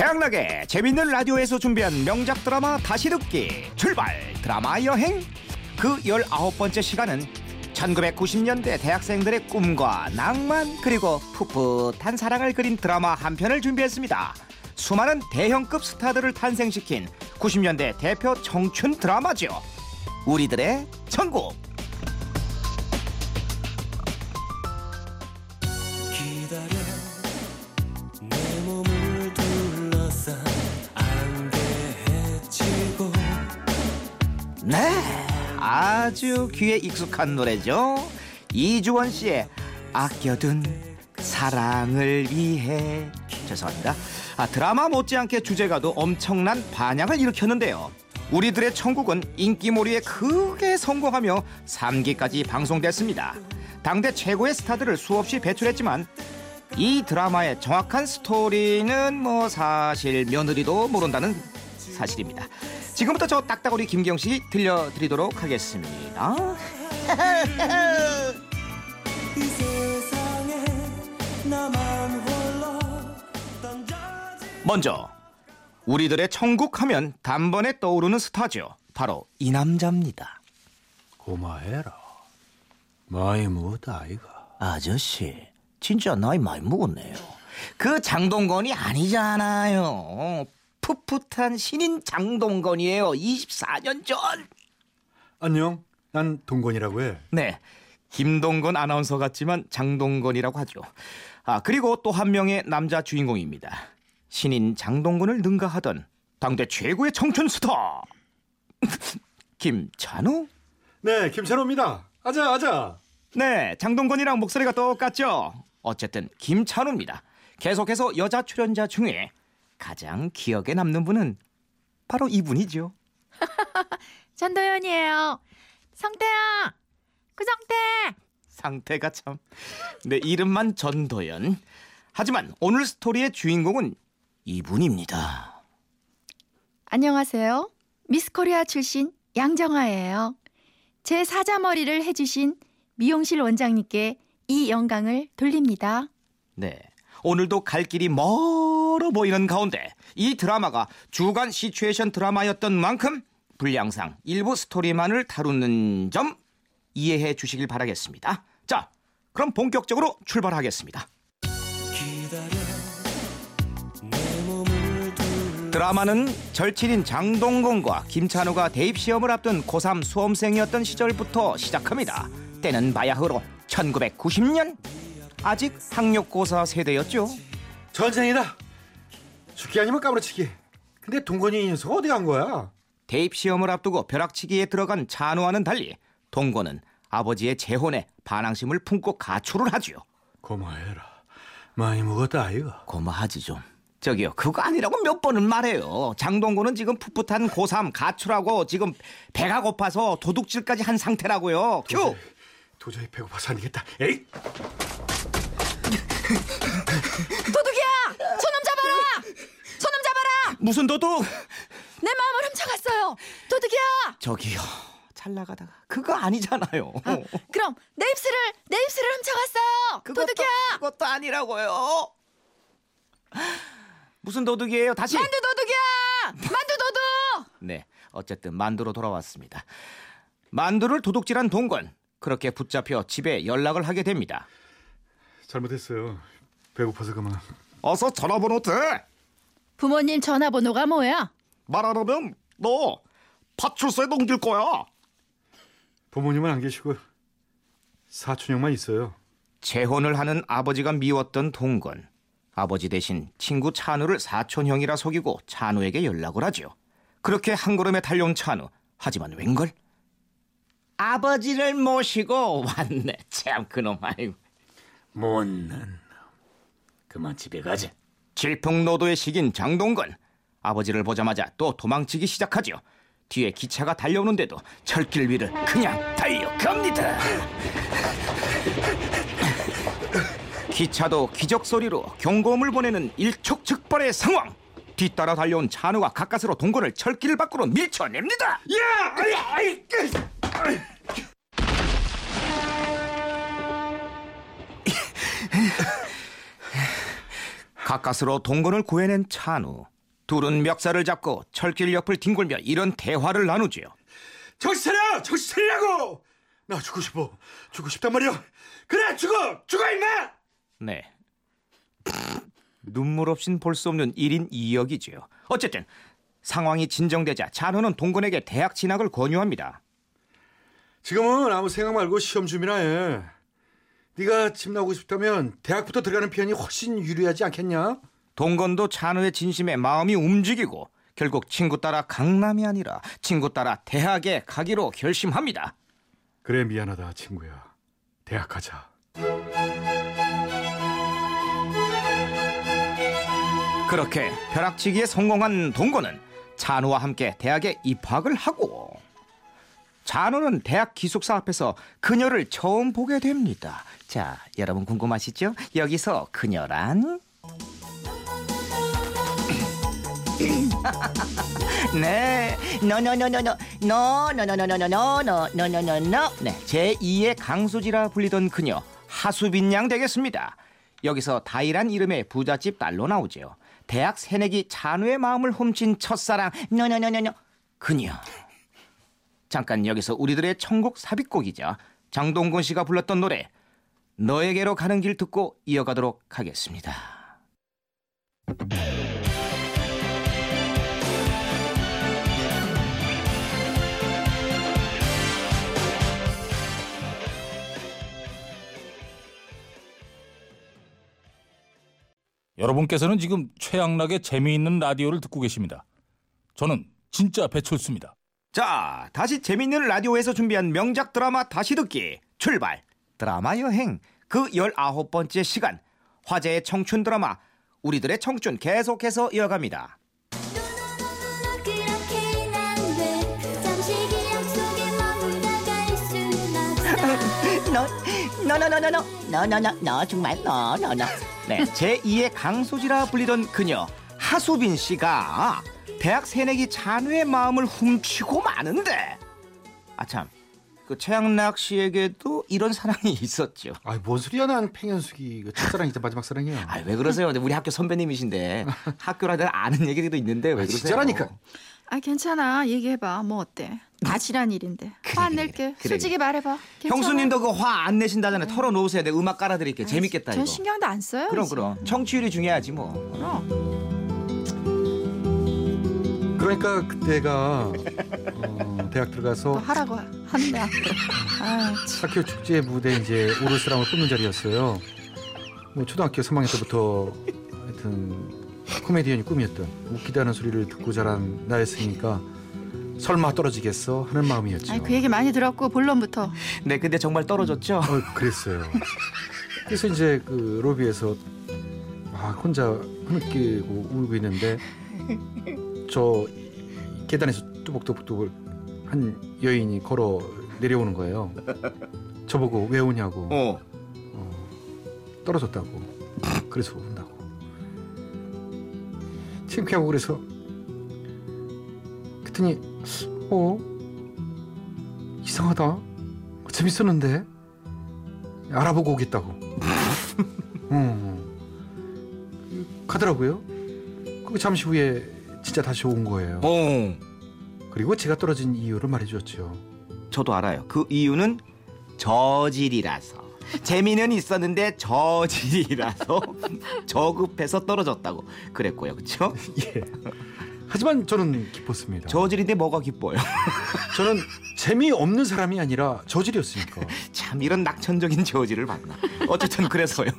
최양락의 재밌는 라디오에서 준비한 명작 드라마 다시 듣기 출발 드라마 여행 그 19번째 시간은 1990년대 대학생들의 꿈과 낭만 그리고 풋풋한 사랑을 그린 드라마 한 편을 준비했습니다. 수많은 대형급 스타들을 탄생시킨 90년대 대표 청춘 드라마죠. 우리들의 천국. 아주 귀에 익숙한 노래죠. 이주원 씨의 아껴둔 사랑을 위해 죄송합니다. 아, 드라마 못지않게 주제가도 엄청난 반향을 일으켰는데요. 우리들의 천국은 인기몰이에 크게 성공하며 3기까지 방송됐습니다. 당대 최고의 스타들을 수없이 배출했지만 이 드라마의 정확한 스토리는 뭐 사실 며느리도 모른다는 사실입니다. 지금부터 저 딱따구리 김경식이 들려드리도록 하겠습니다. 먼저 우리들의 천국 하면 단번에 떠오르는 스타죠. 바로 이 남자입니다. 고마해라. 많이 묻다 아이가. 아저씨, 진짜 나이 많이 먹었네요. 그 장동건이 아니잖아요. 풋풋한 신인 장동건이에요. 24년 전. 안녕. 난 동건이라고 해. 네. 김동건 아나운서 같지만 장동건이라고 하죠. 아, 그리고 또 한 명의 남자 주인공입니다. 신인 장동건을 능가하던 당대 최고의 청춘 스타. 김찬우? 네, 김찬호입니다. 아자, 아자. 네, 장동건이랑 목소리가 똑같죠? 어쨌든 김찬우입니다. 계속해서 여자 출연자 중에 가장 기억에 남는 분은 바로 이분이죠. 전도연이에요. 성태야, 구성태. 상태가 참. 네, 이름만 전도연. 하지만 오늘 스토리의 주인공은 이분입니다. 안녕하세요. 미스코리아 출신 양정아예요. 제 사자머리를 해주신 미용실 원장님께 이 영광을 돌립니다. 네. 오늘도 갈 길이 멀 어 보이는 가운데 이 드라마가 주간 시츄에이션 드라마였던 만큼 분량상 일부 스토리만을 다루는 점 이해해 주시길 바라겠습니다. 자, 그럼 본격적으로 출발하겠습니다. 드라마는 절친인 장동건과 김찬우가 대입 시험을 앞둔 고3 수험생이었던 시절부터 시작합니다. 때는 바야흐로 1990년 아직 학력고사 세대였죠. 전생이다. 죽기 아니면 까무러치기. 근데 동건이 이 녀석 어디 간 거야? 대입 시험을 앞두고 벼락치기에 들어간 찬우와는 달리 동건은 아버지의 재혼에 반항심을 품고 가출을 하죠. 고마해라. 많이 묵었다 아이가. 고마하지 좀. 저기요 그거 아니라고 몇 번은 말해요. 장동건은 지금 풋풋한 고3 가출하고 지금 배가 고파서 도둑질까지 한 상태라고요. 큐! 도저히 배고파서 안 되겠다. 에이! 도둑이야! 손놈 잡아라! 손놈 잡아라! 무슨 도둑? 내 마음을 훔쳐갔어요. 도둑이야! 저기요 잘 나가다가 그거 아니잖아요. 아, 그럼 내 입술을 내 입술을 훔쳐갔어요. 그것도, 도둑이야! 그것도 아니라고요. 무슨 도둑이에요? 다시. 만두 도둑이야! 만두 도둑! 네, 어쨌든 만두로 돌아왔습니다. 만두를 도둑질한 동건 그렇게 붙잡혀 집에 연락을 하게 됩니다. 잘못했어요. 배고파서 그만. 어서 전화번호 대. 부모님 전화번호가 뭐야? 말 안 하면 너 파출소에 넘길 거야. 부모님은 안 계시고 사촌 형만 있어요. 재혼을 하는 아버지가 미웠던 동건. 아버지 대신 친구 찬우를 사촌 형이라 속이고 찬우에게 연락을 하죠. 그렇게 한 걸음에 달려온 찬우. 하지만 웬걸? 아버지를 모시고 왔네. 참 그놈 아이고. 못난 놈. 그만 집에 가자. 질풍노도의 시긴 장동건 아버지를 보자마자 또 도망치기 시작하죠. 뒤에 기차가 달려오는데도 철길 위를 그냥 달려갑니다. 기차도 기적 소리로 경고음을 보내는 일촉즉발의 상황. 뒤따라 달려온 찬우가 가까스로 동건을 철길 밖으로 밀쳐냅니다. 야! 아이, 아이, 끄! 가까스로 동건을 구해낸 찬우. 둘은 멱살을 잡고 철길 옆을 뒹굴며 이런 대화를 나누지요. 정신 차려! 정신 차리라고! 나 죽고 싶어. 죽고 싶단 말이야. 그래 죽어! 죽어 임마! 네. 눈물 없인 볼 수 없는 1인 2역이지요. 어쨌든 상황이 진정되자 찬우는 동건에게 대학 진학을 권유합니다. 지금은 아무 생각 말고 시험 준비나 해. 네가 집 나오고 싶다면 대학부터 들어가는 편이 훨씬 유리하지 않겠냐? 동건도 찬우의 진심에 마음이 움직이고 결국 친구 따라 강남이 아니라 친구 따라 대학에 가기로 결심합니다. 그래 미안하다 친구야. 대학 가자. 그렇게 벼락치기에 성공한 동건은 찬우와 함께 대학에 입학을 하고 찬우는 대학 기숙사 앞에서 그녀를 처음 보게 됩니다. 자, 여러분 궁금하시죠? 여기서 그녀란 네, 너너너너너너 너너너너너너너너너너너 네, 제 2의 강수지라 불리던 그녀 하수빈 양 되겠습니다. 여기서 다이란 이름의 부잣집 딸로 나오죠. 대학 새내기 찬우의 마음을 훔친 첫사랑 너너너너너 그녀. 잠깐 여기서 우리들의 천국 삽입곡이죠. 장동건 씨가 불렀던 노래 너에게로 가는 길 듣고 이어가도록 하겠습니다. 여러분께서는 지금 최양락의 재미있는 라디오를 듣고 계십니다. 저는 진짜 배철수입니다. 자, 다시 재밌는 라디오에서 준비한 명작 드라마 다시 듣기 출발. 드라마 여행 그 19번째 시간. 화제의 청춘 드라마 우리들의 청춘 계속해서 이어갑니다. 너너너너너너너너너 정말 너너너 네, 제2의 강소지라 불리던 그녀 하수빈 씨가 대학 새내기 찬우의 마음을 훔치고 마는데 아참 그 최양락 씨에게도 이런 사랑이 있었죠. 아이 뭔 소리야 난 팽현숙이 그 첫사랑이자 마지막 사랑이야. 아왜 그러세요? 근데 우리 학교 선배님이신데 학교라든 아는 얘기도 있는데 왜 그러세요? 진짜라니까. 아 괜찮아 얘기해봐 뭐 어때 다 지난 일인데 화안 낼게 그래, 솔직히 말해봐 괜찮아. 형수님도 그 화 안 내신다잖아요. 털어놓으세요. 내가 음악 깔아드릴게요. 재밌겠다 전 이거. 신경도 안 써요 그럼 이제. 그럼 청취율이 중요하지 뭐. 그럼 그러니까 그때가 어, 대학 또 들어가서 하라고 하는데 앞으로 아 학교 축제 무대 이제 오르스랑을 뽑는 자리였어요. 뭐 초등학교 3학년 때부터 하여튼 코미디언이 꿈이었던 웃기다는 소리를 듣고 자란 나였으니까 설마 떨어지겠어 하는 마음이었죠. 아니 그 얘기 많이 들었고 본론부터 네, 근데 정말 떨어졌죠. 어, 그랬어요. 그래서 이제 그 로비에서 막 혼자 흐느끼고 울고 있는데 저 계단에서 뚜벅뚜벅뚜벅 한 여인이 걸어 내려오는 거예요. 저보고 왜 오냐고. 어. 떨어졌다고. 그래서 온다고. 창피하고 그래서 그랬더니 어? 이상하다. 재밌었는데? 알아보고 오겠다고. 어. 가더라고요. 그 잠시 후에 진짜 다시 온 거예요 어. 그리고 제가 떨어진 이유를 말해주었죠 저도 알아요. 그 이유는 저질이라서. 재미는 있었는데 저질이라서 저급해서 떨어졌다고 그랬고요. 그렇죠? 예 하지만 저는 기뻤습니다 저질인데 뭐가 기뻐요? 저는 재미없는 사람이 아니라 저질이었으니까 참 이런 낙천적인 저질을 봤나. 어쨌든 그래서요.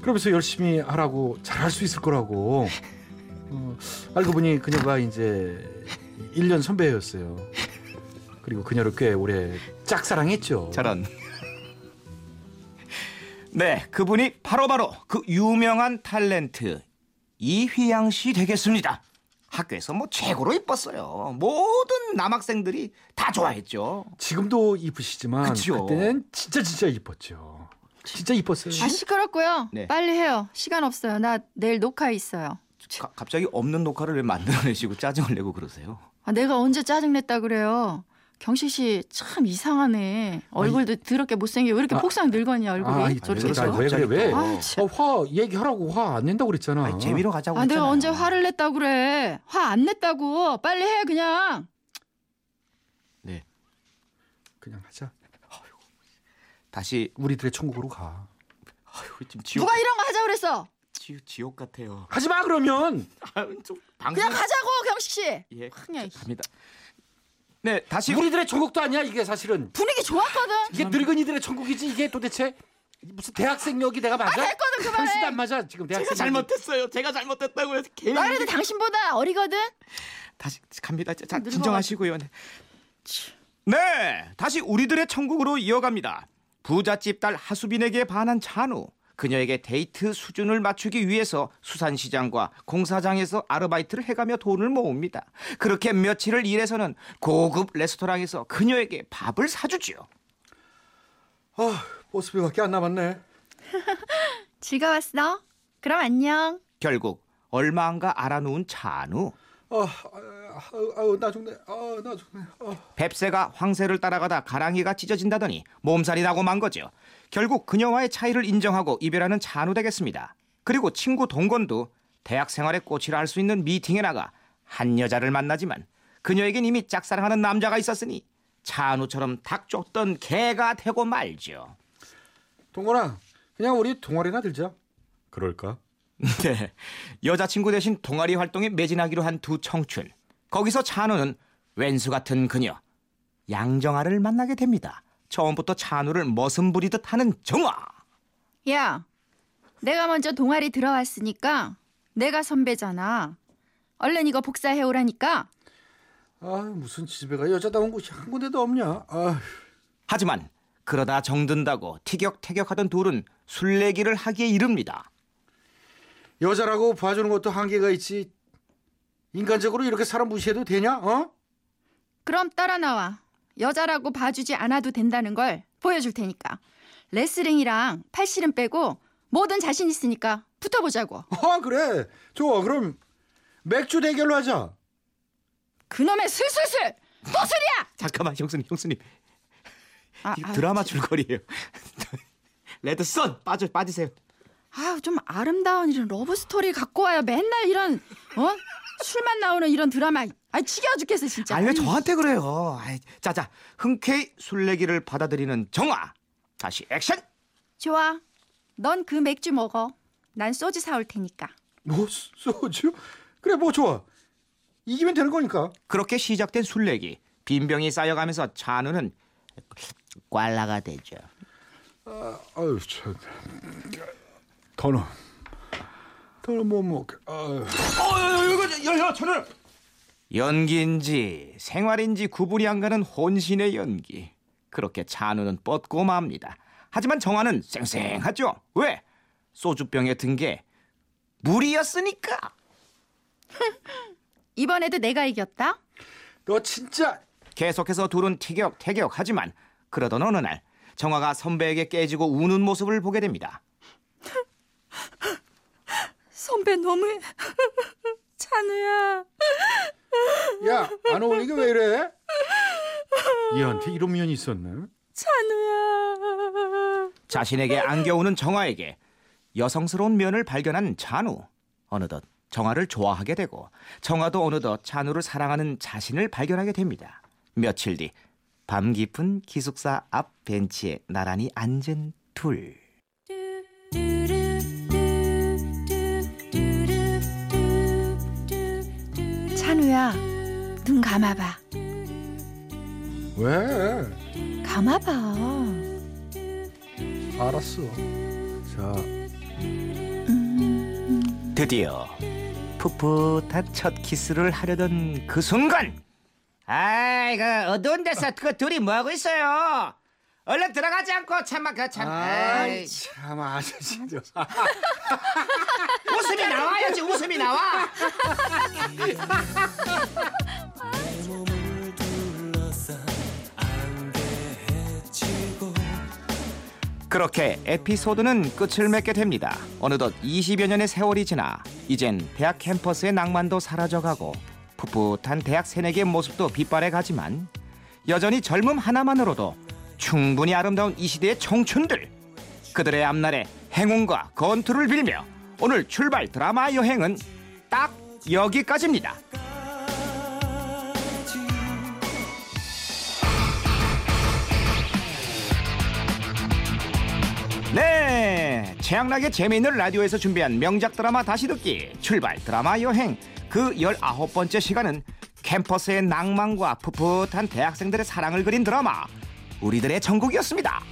그러면서 열심히 하라고 잘할 수 있을 거라고 어, 알고 보니 그녀가 이제 1년 선배였어요 그리고 그녀를 꽤 오래 짝사랑했죠 저런. 네, 그분이 바로 바로 그 유명한 탤런트 이휘양 씨 되겠습니다. 학교에서 뭐 최고로 이뻤어요. 모든 남학생들이 다 좋아했죠. 지금도 이쁘시지만 그쵸. 그때는 진짜 진짜 이뻤죠 진짜 이뻤어요 아 시끄럽고요 네. 빨리 해요 시간 없어요 나 내일 녹화 있어요 가- 갑자기 없는 녹화를 왜 만들어내시고 짜증을 내고 그러세요? 아, 내가 언제 짜증냈다 그래요 경식 씨 참 이상하네. 얼굴도 더럽게 못생겨. 왜 이렇게 아. 폭삭 늙었니 얼굴이? 아이, 저렇게 저. 왜 그래 왜? 아, 참. 어, 화 얘기하라고 화 안 낸다고 그랬잖아. 아니, 재미로 가자고 아, 내가 했잖아요. 언제 화를 냈다고 그래? 화 안 냈다고. 빨리 해 그냥. 그냥 하자. 다시 우리들의 천국으로 가. 아유, 지금 지옥 누가 이런 거 하자 그랬어? 지, 지옥 같아요. 하지 마 그러면. 아, 좀 방송 그냥 가자고 경식 씨. 예, 그냥 갑니다. 네, 다시 우리들의 천국도 아니야 이게 사실은. 분위기 좋았거든. 이게 늙은이들의 천국이지 이게 도대체 무슨 대학생 역이 내가 맞아? 아, 됐거든, 그만해. 당신도 안 맞아 지금 제가 대학생. 잘못했어요. 제가 잘못했다고요. 괜히 나 그래도 당신보다 어리거든. 다시 갑니다. 자. 진정하시고요. 네. 네, 다시 우리들의 천국으로 이어갑니다. 부잣집 딸 하수빈에게 반한 찬우. 그녀에게 데이트 수준을 맞추기 위해서 수산시장과 공사장에서 아르바이트를 해가며 돈을 모읍니다. 그렇게 며칠을 일해서는 고급 레스토랑에서 그녀에게 밥을 사주지요. 아 버스비밖에 안 남았네. 즐거웠어. 그럼 안녕. 결국 얼마 안가 알아놓은 찬우. 아, 아아나 죽네. 아 나 죽네. 아. 뱁새가 황새를 따라가다 가랑이가 찢어진다더니 몸살이 나고 만 거죠. 결국 그녀와의 차이를 인정하고 이별하는 찬우 되겠습니다. 그리고 친구 동건도 대학 생활의 꽃이라 할 수 있는 미팅에 나가 한 여자를 만나지만 그녀에겐 이미 짝사랑하는 남자가 있었으니 찬우처럼 닭 쫓던 개가 되고 말죠. 동건아 그냥 우리 동아리나 들자. 그럴까? 네, 여자친구 대신 동아리 활동에 매진하기로 한 두 청춘. 거기서 찬우는 왼수 같은 그녀 양정아를 만나게 됩니다. 처음부터 찬우를 머슴 부리듯 하는 정아. 야, 내가 먼저 동아리 들어왔으니까 내가 선배잖아. 얼른 이거 복사해 오라니까. 아 무슨 집에가 여자다운 곳이 한 군데도 없냐? 아 하지만 그러다 정든다고 티격태격하던 둘은 술래기를 하기에 이릅니다. 여자라고 봐주는 것도 한계가 있지. 인간적으로 이렇게 사람 무시해도 되냐? 어? 그럼 따라 나와. 여자라고 봐주지 않아도 된다는 걸 보여줄 테니까. 레슬링이랑 팔씨름 빼고 뭐든 자신 있으니까 붙어보자고. 아 그래. 좋아. 그럼 맥주 대결로 하자. 그놈의 술술술! 또 술이야! 잠깐만 형수님 형수님 아, 아유, 드라마 줄거리예요. 레드썬 빠져 빠지세요. 아유 좀 아름다운 이런 러브 스토리 갖고 와요. 맨날 이런 어 술만 나오는 이런 드라마. 아 지겨워 죽겠어 진짜. 아니 왜 저한테 그래요? 아이, 자자 흔쾌히 술래기를 받아들이는 정아. 다시 액션. 좋아. 넌 그 맥주 먹어. 난 소주 사올 테니까. 뭐 소주? 그래 뭐 좋아. 이기면 되는 거니까. 그렇게 시작된 술래기. 빈병이 쌓여가면서 찬우는 꽐라가 되죠. 아유 참. 더는 더는 뭐 먹게. 아유. 어, 이거 여여 저는 연기인지 생활인지 구분이 안 가는 혼신의 연기. 그렇게 찬우는 뻗고 맙니다. 하지만 정화는 쌩쌩하죠. 왜? 소주병에 든 게 물이었으니까. 이번에도 내가 이겼다. 너 진짜 계속해서 둘은 티격태격 하지만 그러던 어느 날 정화가 선배에게 깨지고 우는 모습을 보게 됩니다. 선배 너무해. 찬우야. 야 안 어울리게 왜 이래? 얘한테 이런 면이 있었네. 찬우야. 자신에게 안겨오는 정화에게 여성스러운 면을 발견한 찬우. 어느덧 정화를 좋아하게 되고 정화도 어느덧 찬우를 사랑하는 자신을 발견하게 됩니다. 며칠 뒤 밤 깊은 기숙사 앞 벤치에 나란히 앉은 둘. 감아봐. 왜? 감아봐. 알았어. 자, 드디어 풋풋한 첫 키스를 하려던 그 순간 아이 그 어두운 데서 그 둘이 뭐하고 있어요 얼른 들어가지 않고 참아 그 참 아이 참 아저씨. 웃음이 나와야지 웃음이 나와 그렇게 에피소드는 끝을 맺게 됩니다 어느덧 20여 년의 세월이 지나 이젠 대학 캠퍼스의 낭만도 사라져가고 풋풋한 대학 새내기의 모습도 빛발해 가지만 여전히 젊음 하나만으로도 충분히 아름다운 이 시대의 청춘들 그들의 앞날에 행운과 건투를 빌며 오늘 출발 드라마 여행은 딱 여기까지입니다. 네, 최양락의 재미있는 라디오에서 준비한 명작 드라마 다시 듣기. 출발 드라마 여행. 그 열아홉 번째 시간은 캠퍼스의 낭만과 풋풋한 대학생들의 사랑을 그린 드라마. 우리들의 천국이었습니다.